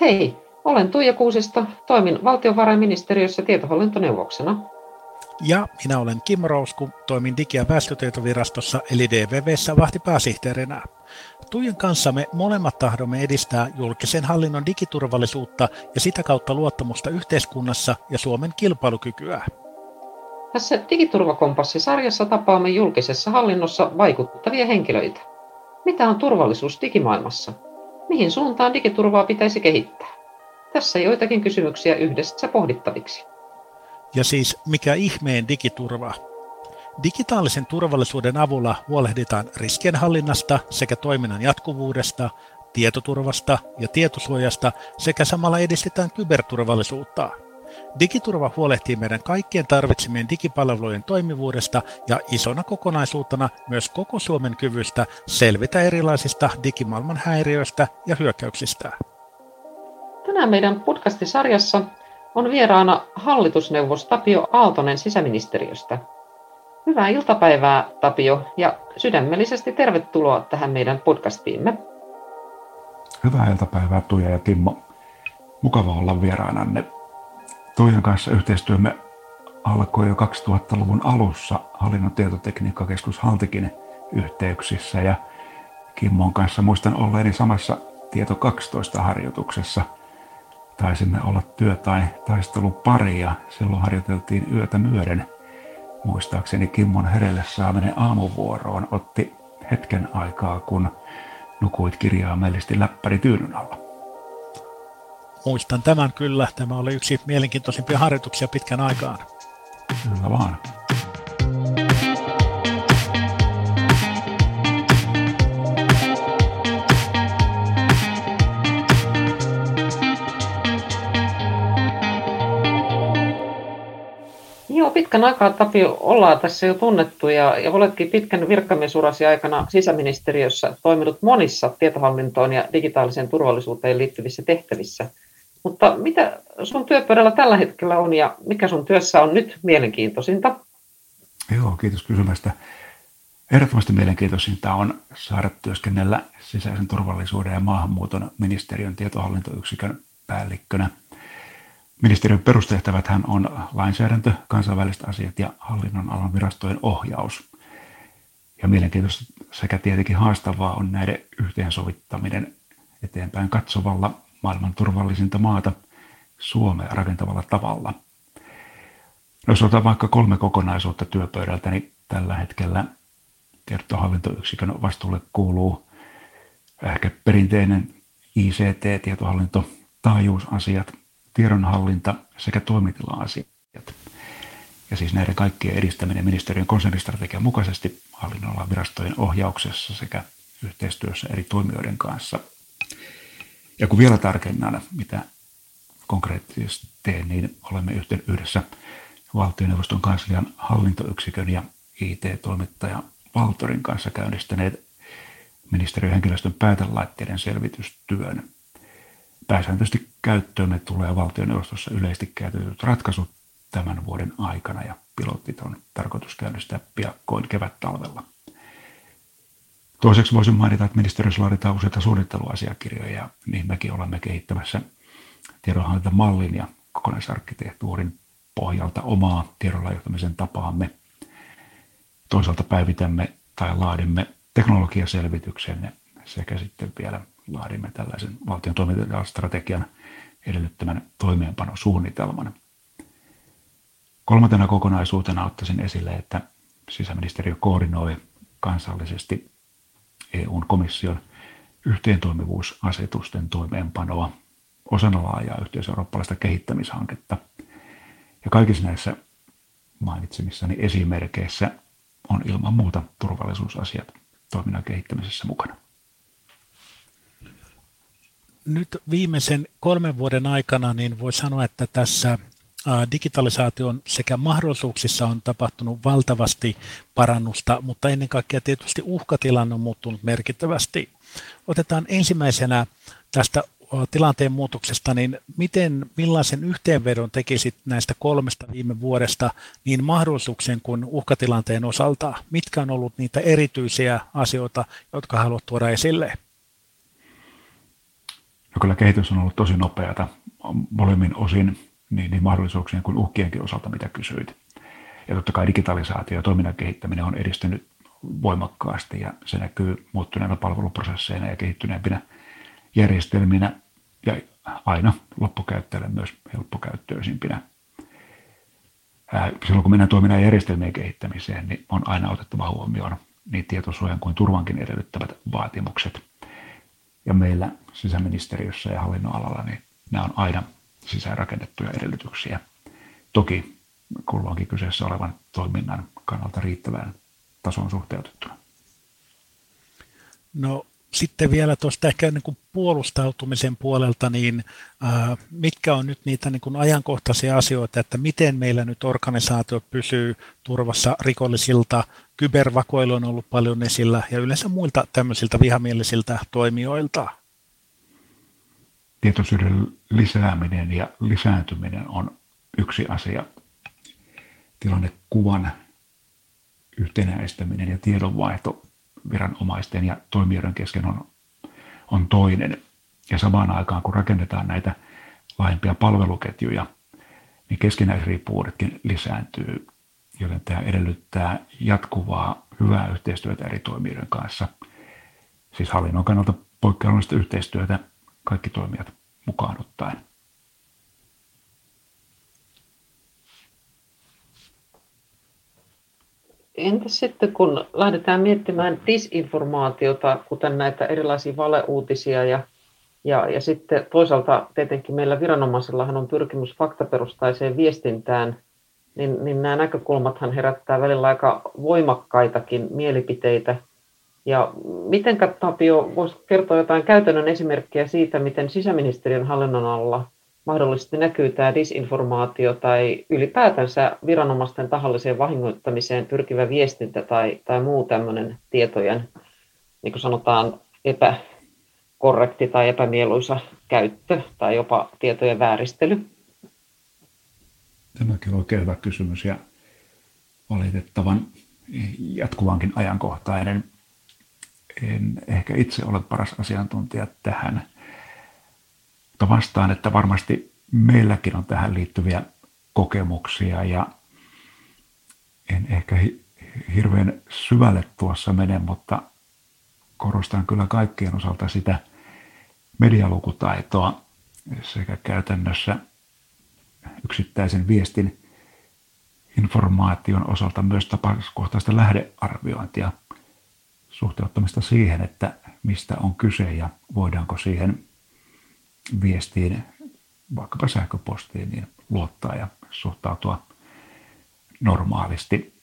Hei, olen Tuija Kuusisto, toimin valtiovarainministeriössä tietohallintoneuvoksena. Ja minä olen Kim Rousku, toimin Digi- ja väestötietovirastossa eli DVVssä vahtipääsihteerinä. Tuijan kanssa me molemmat tahdomme edistää julkisen hallinnon digiturvallisuutta ja sitä kautta luottamusta yhteiskunnassa ja Suomen kilpailukykyä. Tässä Digiturvakompassi-sarjassa tapaamme julkisessa hallinnossa vaikuttavia henkilöitä. Mitä on turvallisuus digimaailmassa? Mihin suuntaan digiturvaa pitäisi kehittää? Tässä joitakin kysymyksiä yhdessä pohdittaviksi. Ja siis mikä ihmeen digiturva? Digitaalisen turvallisuuden avulla huolehditaan riskienhallinnasta sekä toiminnan jatkuvuudesta, tietoturvasta ja tietosuojasta sekä samalla edistetään kyberturvallisuutta. Digiturva huolehtii meidän kaikkien tarvitsemien digipalvelujen toimivuudesta ja isona kokonaisuutena myös koko Suomen kyvystä selvitä erilaisista digimaailman häiriöistä ja hyökkäyksistä. Tänään meidän podcastisarjassa on vieraana hallitusneuvos Tapio Aaltonen sisäministeriöstä. Hyvää iltapäivää Tapio ja sydämellisesti tervetuloa tähän meidän podcastiimme. Hyvää iltapäivää Tuija ja Kimmo. Mukava olla vieraananne. Tuijan kanssa yhteistyömme alkoi jo 2000-luvun alussa hallinnon tietotekniikkakeskus Haltikin yhteyksissä ja Kimmon kanssa muistan olleeni samassa Tieto 12 harjoituksessa – taisimme olla työ- tai taistelupari ja silloin harjoiteltiin yötä myöden. Muistaakseni Kimmon herelle saaminen aamuvuoroon otti hetken aikaa, kun nukuit kirjaimellisesti läppäri tyynyn alla. Muistan tämän kyllä. Tämä oli yksi mielenkiintoisimpia harjoituksia pitkän aikaan. Kyllä vaan. Joo, pitkän aikaa Tapio ollaan tässä jo tunnettu ja, ja oletkin pitkän virkamiesurasi aikana sisäministeriössä toiminut monissa tietohallintoon ja digitaaliseen turvallisuuteen liittyvissä tehtävissä. Mutta mitä sun työpöydällä tällä hetkellä on ja mikä sun työssä on nyt mielenkiintoisinta? Joo, kiitos kysymästä. Ehdottomasti mielenkiintoisinta on saada työskennellä sisäisen turvallisuuden ja maahanmuuton ministeriön tietohallintoyksikön päällikkönä – Ministeriön perustehtävät on lainsäädäntö, kansainväliset asiat ja hallinnon alan virastojen ohjaus. Ja mielenkiintoista sekä tietenkin haastavaa on näiden yhteensovittaminen eteenpäin katsovalla maailman turvallisinta maata Suomea rakentavalla tavalla. No, jos otetaan vaikka kolme kokonaisuutta työpöydältä, niin tällä hetkellä tietohallintoyksikön vastuulle kuuluu ehkä perinteinen ICT-tietohallinto, taajuusasiat, tiedonhallinta sekä toimitila-asiat. Ja siis näiden kaikkien edistäminen ministeriön konsernistrategian mukaisesti hallinnolla virastojen ohjauksessa sekä yhteistyössä eri toimijoiden kanssa. Ja kun vielä tarkennan, mitä konkreettisesti teen, niin olemme yhdessä valtioneuvoston kanslian hallintoyksikön ja IT-toimittaja Valtorin kanssa käynnistäneet ministeriön henkilöstön päätelaitteiden selvitystyön pääsääntöisesti käyttöömme tulee valtioneuvostossa yleisesti käytetyt ratkaisut tämän vuoden aikana ja pilotit on tarkoitus käynnistää piakkoin kevät-talvella. Toiseksi voisin mainita, että ministeriössä laaditaan useita suunnitteluasiakirjoja ja niin mekin olemme kehittämässä tiedonhallintamallin ja kokonaisarkkitehtuurin pohjalta omaa tiedolla johtamisen tapaamme. Toisaalta päivitämme tai laadimme teknologiaselvityksen sekä sitten vielä laadimme tällaisen valtion toimintastrategian edellyttämän toimeenpanosuunnitelman. Kolmantena kokonaisuutena ottaisin esille, että sisäministeriö koordinoi kansallisesti EUn komission yhteentoimivuusasetusten toimeenpanoa osana laajaa yhteiseurooppalaista kehittämishanketta. Ja kaikissa näissä mainitsemissani esimerkkeissä on ilman muuta turvallisuusasiat toiminnan kehittämisessä mukana nyt viimeisen kolmen vuoden aikana niin voi sanoa, että tässä digitalisaation sekä mahdollisuuksissa on tapahtunut valtavasti parannusta, mutta ennen kaikkea tietysti uhkatilanne on muuttunut merkittävästi. Otetaan ensimmäisenä tästä tilanteen muutoksesta, niin miten, millaisen yhteenvedon tekisit näistä kolmesta viime vuodesta niin mahdollisuuksien kuin uhkatilanteen osalta? Mitkä on ollut niitä erityisiä asioita, jotka haluat tuoda esille? No kyllä kehitys on ollut tosi nopeata molemmin osin niin, niin mahdollisuuksien kuin uhkienkin osalta, mitä kysyit. Ja totta kai digitalisaatio ja toiminnan kehittäminen on edistynyt voimakkaasti ja se näkyy muuttuneena palveluprosesseina ja kehittyneempinä järjestelminä ja aina loppukäyttäjälle myös helppokäyttöisimpinä. Silloin kun mennään toiminnan järjestelmien kehittämiseen, niin on aina otettava huomioon niin tietosuojan kuin turvankin edellyttävät vaatimukset. Ja meillä sisäministeriössä ja hallinnon alalla, niin nämä on aina sisäänrakennettuja edellytyksiä. Toki kulloinkin kyseessä olevan toiminnan kannalta riittävään tasoon suhteutettuna. No sitten vielä tuosta ehkä niin kuin puolustautumisen puolelta, niin äh, mitkä on nyt niitä niin kuin ajankohtaisia asioita, että miten meillä nyt organisaatio pysyy turvassa rikollisilta, kybervakoilu on ollut paljon esillä ja yleensä muilta tämmöisiltä vihamielisiltä toimijoilta? Tietoisuuden lisääminen ja lisääntyminen on yksi asia. Tilannekuvan yhtenäistäminen ja tiedonvaihto viranomaisten ja toimijoiden kesken on, on toinen. Ja samaan aikaan, kun rakennetaan näitä laajempia palveluketjuja, niin keskinäisriippuvuudetkin lisääntyy, joten tämä edellyttää jatkuvaa hyvää yhteistyötä eri toimijoiden kanssa. Siis hallinnon kannalta poikkeukellista yhteistyötä kaikki toimijat mukaan ottaen. Entäs sitten, kun lähdetään miettimään disinformaatiota, kuten näitä erilaisia valeuutisia ja, ja, ja sitten toisaalta tietenkin meillä viranomaisillahan on pyrkimys faktaperustaiseen viestintään, niin, niin nämä näkökulmathan herättää välillä aika voimakkaitakin mielipiteitä. Ja miten Tapio voisi kertoa jotain käytännön esimerkkejä siitä, miten sisäministeriön hallinnon alla mahdollisesti näkyy tämä disinformaatio tai ylipäätänsä viranomaisten tahalliseen vahingoittamiseen pyrkivä viestintä tai, tai muu tämmöinen tietojen, niin kuin sanotaan, epäkorrekti tai epämieluisa käyttö tai jopa tietojen vääristely? Tämäkin on oikein hyvä kysymys ja valitettavan jatkuvankin ajankohtainen. En ehkä itse ole paras asiantuntija tähän – mutta vastaan, että varmasti meilläkin on tähän liittyviä kokemuksia ja en ehkä hirveän syvälle tuossa mene, mutta korostan kyllä kaikkien osalta sitä medialukutaitoa sekä käytännössä yksittäisen viestin informaation osalta myös tapauskohtaista lähdearviointia suhteuttamista siihen, että mistä on kyse ja voidaanko siihen viestiin, vaikkapa sähköpostiin, niin luottaa ja suhtautua normaalisti.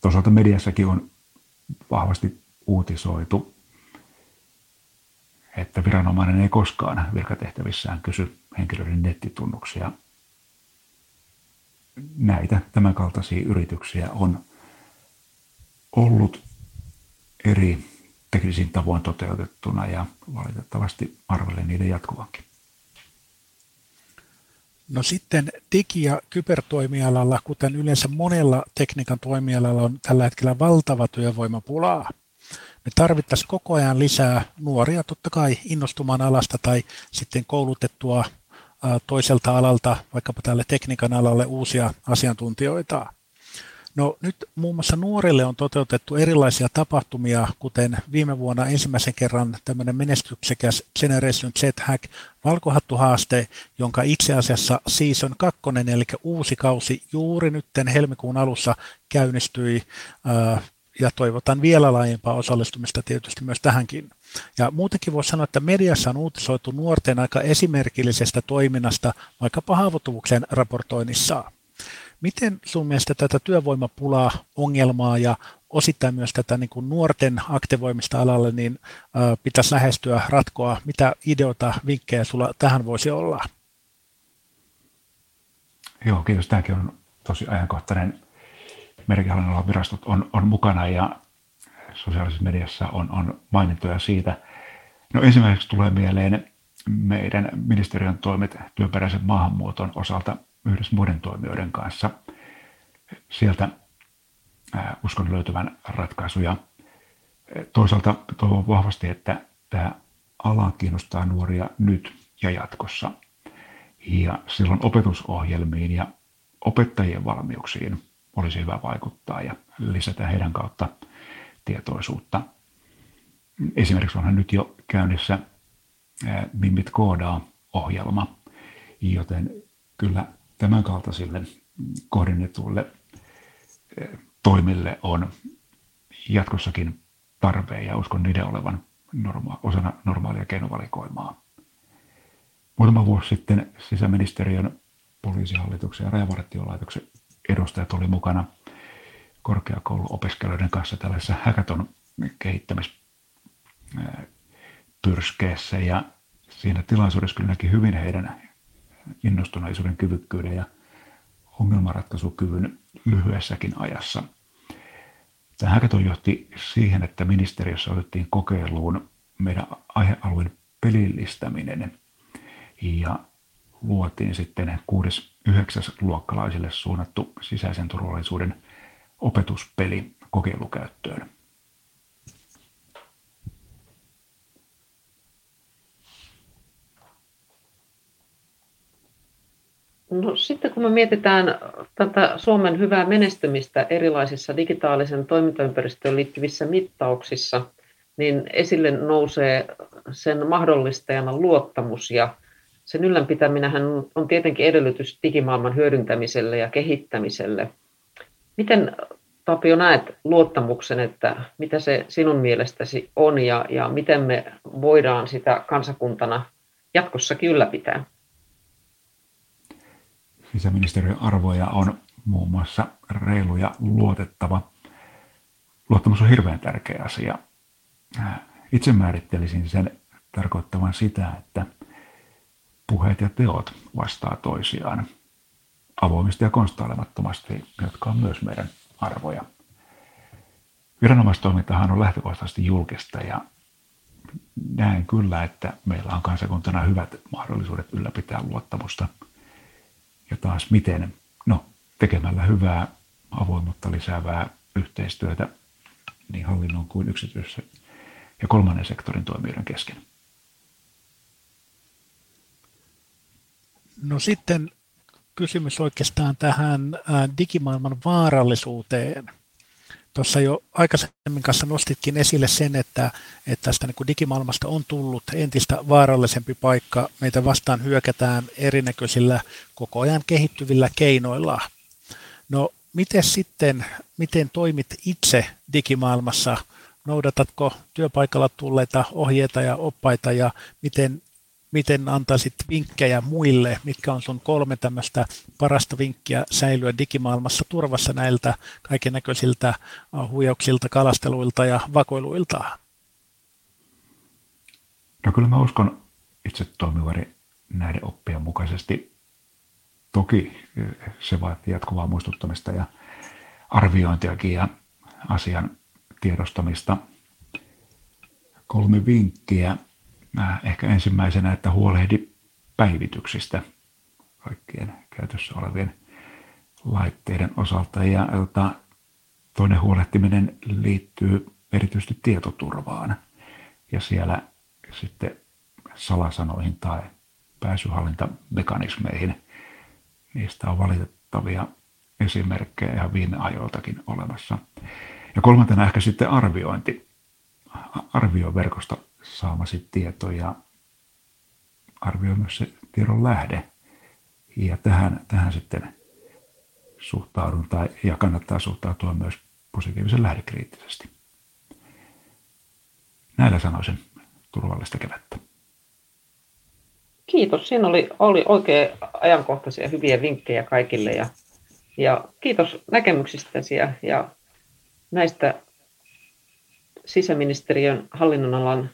Toisaalta mediassakin on vahvasti uutisoitu, että viranomainen ei koskaan virkatehtävissään kysy henkilöiden nettitunnuksia. Näitä tämänkaltaisia yrityksiä on ollut eri teknisin tavoin toteutettuna ja valitettavasti arvelen niiden jatkuvankin. No sitten digi- ja kybertoimialalla, kuten yleensä monella tekniikan toimialalla, on tällä hetkellä valtava työvoimapulaa. Me tarvittaisiin koko ajan lisää nuoria, totta kai innostumaan alasta tai sitten koulutettua toiselta alalta, vaikkapa tälle tekniikan alalle uusia asiantuntijoita. No nyt muun muassa nuorille on toteutettu erilaisia tapahtumia, kuten viime vuonna ensimmäisen kerran tämmöinen menestyksekäs Generation Z-hack valkohattuhaaste, jonka itse asiassa Season 2, eli uusi kausi juuri nytten helmikuun alussa käynnistyi ja toivotan vielä laajempaa osallistumista tietysti myös tähänkin. Ja muutenkin voisi sanoa, että mediassa on uutisoitu nuorten aika esimerkillisestä toiminnasta vaikkapa haavoittuvuksen raportoinnissa. Miten sun mielestä tätä työvoimapulaa, ongelmaa ja osittain myös tätä niin kuin nuorten aktivoimista alalle, niin pitäisi lähestyä, ratkoa? Mitä ideoita, vinkkejä sulla tähän voisi olla? Joo, kiitos. Tämäkin on tosi ajankohtainen. Merkihallinnolla virastot on, on mukana ja sosiaalisessa mediassa on, on mainintoja siitä. No ensimmäiseksi tulee mieleen meidän ministeriön toimet työperäisen maahanmuuton osalta – yhdessä muiden toimijoiden kanssa. Sieltä uskon löytyvän ratkaisuja. Toisaalta toivon vahvasti, että tämä ala kiinnostaa nuoria nyt ja jatkossa. Ja silloin opetusohjelmiin ja opettajien valmiuksiin olisi hyvä vaikuttaa ja lisätä heidän kautta tietoisuutta. Esimerkiksi onhan nyt jo käynnissä Mimmit koodaa ohjelma, joten kyllä tämän kaltaisille kohdennetuille toimille on jatkossakin tarve ja uskon niiden olevan norma- osana normaalia keinovalikoimaa. Muutama vuosi sitten sisäministeriön poliisihallituksen ja rajavartiolaitoksen edustajat oli mukana korkeakouluopiskelijoiden kanssa tällaisessa hackathon kehittämispyrskeessä ja siinä tilaisuudessa kyllä näki hyvin heidän innostuneisuuden, kyvykkyyden ja ongelmanratkaisukyvyn lyhyessäkin ajassa. Tämä hackathon johti siihen, että ministeriössä otettiin kokeiluun meidän aihealueen pelillistäminen ja luotiin sitten 6-9 luokkalaisille suunnattu sisäisen turvallisuuden opetuspeli kokeilukäyttöön. No, sitten kun me mietitään tätä Suomen hyvää menestymistä erilaisissa digitaalisen toimintaympäristöön liittyvissä mittauksissa, niin esille nousee sen mahdollistajana luottamus ja sen ylläpitäminen on tietenkin edellytys digimaailman hyödyntämiselle ja kehittämiselle. Miten Tapio näet luottamuksen, että mitä se sinun mielestäsi on ja, ja miten me voidaan sitä kansakuntana jatkossakin ylläpitää? Sisäministeriön arvoja on muun muassa reilu ja luotettava. Luottamus on hirveän tärkeä asia. Itse määrittelisin sen tarkoittavan sitä, että puheet ja teot vastaa toisiaan avoimesti ja konstailemattomasti, jotka on myös meidän arvoja. Viranomaistoimintahan on lähtökohtaisesti julkista ja näen kyllä, että meillä on kansakuntana hyvät mahdollisuudet ylläpitää luottamusta. Ja taas miten? No, tekemällä hyvää, avoimuutta lisäävää yhteistyötä niin hallinnon kuin yksityisen ja kolmannen sektorin toimijoiden kesken. No sitten kysymys oikeastaan tähän digimaailman vaarallisuuteen. Tuossa jo aikaisemmin kanssa nostitkin esille sen, että, että tästä niin digimaailmasta on tullut entistä vaarallisempi paikka. Meitä vastaan hyökätään erinäköisillä koko ajan kehittyvillä keinoilla. No, miten sitten, miten toimit itse digimaailmassa? Noudatatko työpaikalla tulleita ohjeita ja oppaita ja miten miten antaisit vinkkejä muille, mitkä on sun kolme tämmöistä parasta vinkkiä säilyä digimaailmassa turvassa näiltä kaiken näköisiltä huijauksilta, kalasteluilta ja vakoiluilta? No kyllä mä uskon itse toimivari näiden oppien mukaisesti. Toki se vaatii jatkuvaa muistuttamista ja arviointiakin ja asian tiedostamista. Kolme vinkkiä ehkä ensimmäisenä, että huolehdi päivityksistä kaikkien käytössä olevien laitteiden osalta. Ja tota, toinen huolehtiminen liittyy erityisesti tietoturvaan ja siellä sitten salasanoihin tai pääsyhallintamekanismeihin. Niistä on valitettavia esimerkkejä ihan viime ajoiltakin olemassa. Ja kolmantena ehkä sitten arviointi. Arvio verkosta saamasi tieto ja arvioi myös se tiedon lähde. Ja tähän, tähän sitten suhtaudun tai, ja kannattaa suhtautua myös positiivisen lähdekriittisesti. Näillä sanoisin turvallista kevättä. Kiitos. Siinä oli, oli oikein ajankohtaisia hyviä vinkkejä kaikille ja, ja kiitos näkemyksistäsi ja, ja näistä sisäministeriön hallinnonalan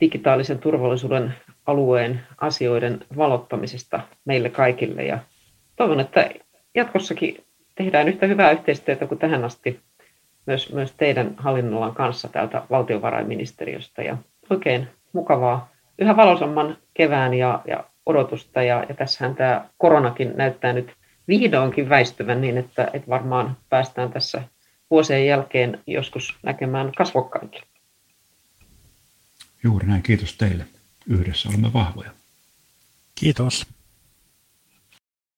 digitaalisen turvallisuuden alueen asioiden valottamisesta meille kaikille. Ja toivon, että jatkossakin tehdään yhtä hyvää yhteistyötä kuin tähän asti myös, myös teidän hallinnolan kanssa täältä valtiovarainministeriöstä. Ja oikein mukavaa, yhä valosamman kevään ja, ja odotusta. Ja, ja tässähän tämä koronakin näyttää nyt vihdoinkin väistyvän niin, että, että varmaan päästään tässä vuosien jälkeen joskus näkemään kasvokkainkin. Juuri näin, kiitos teille. Yhdessä olemme vahvoja. Kiitos.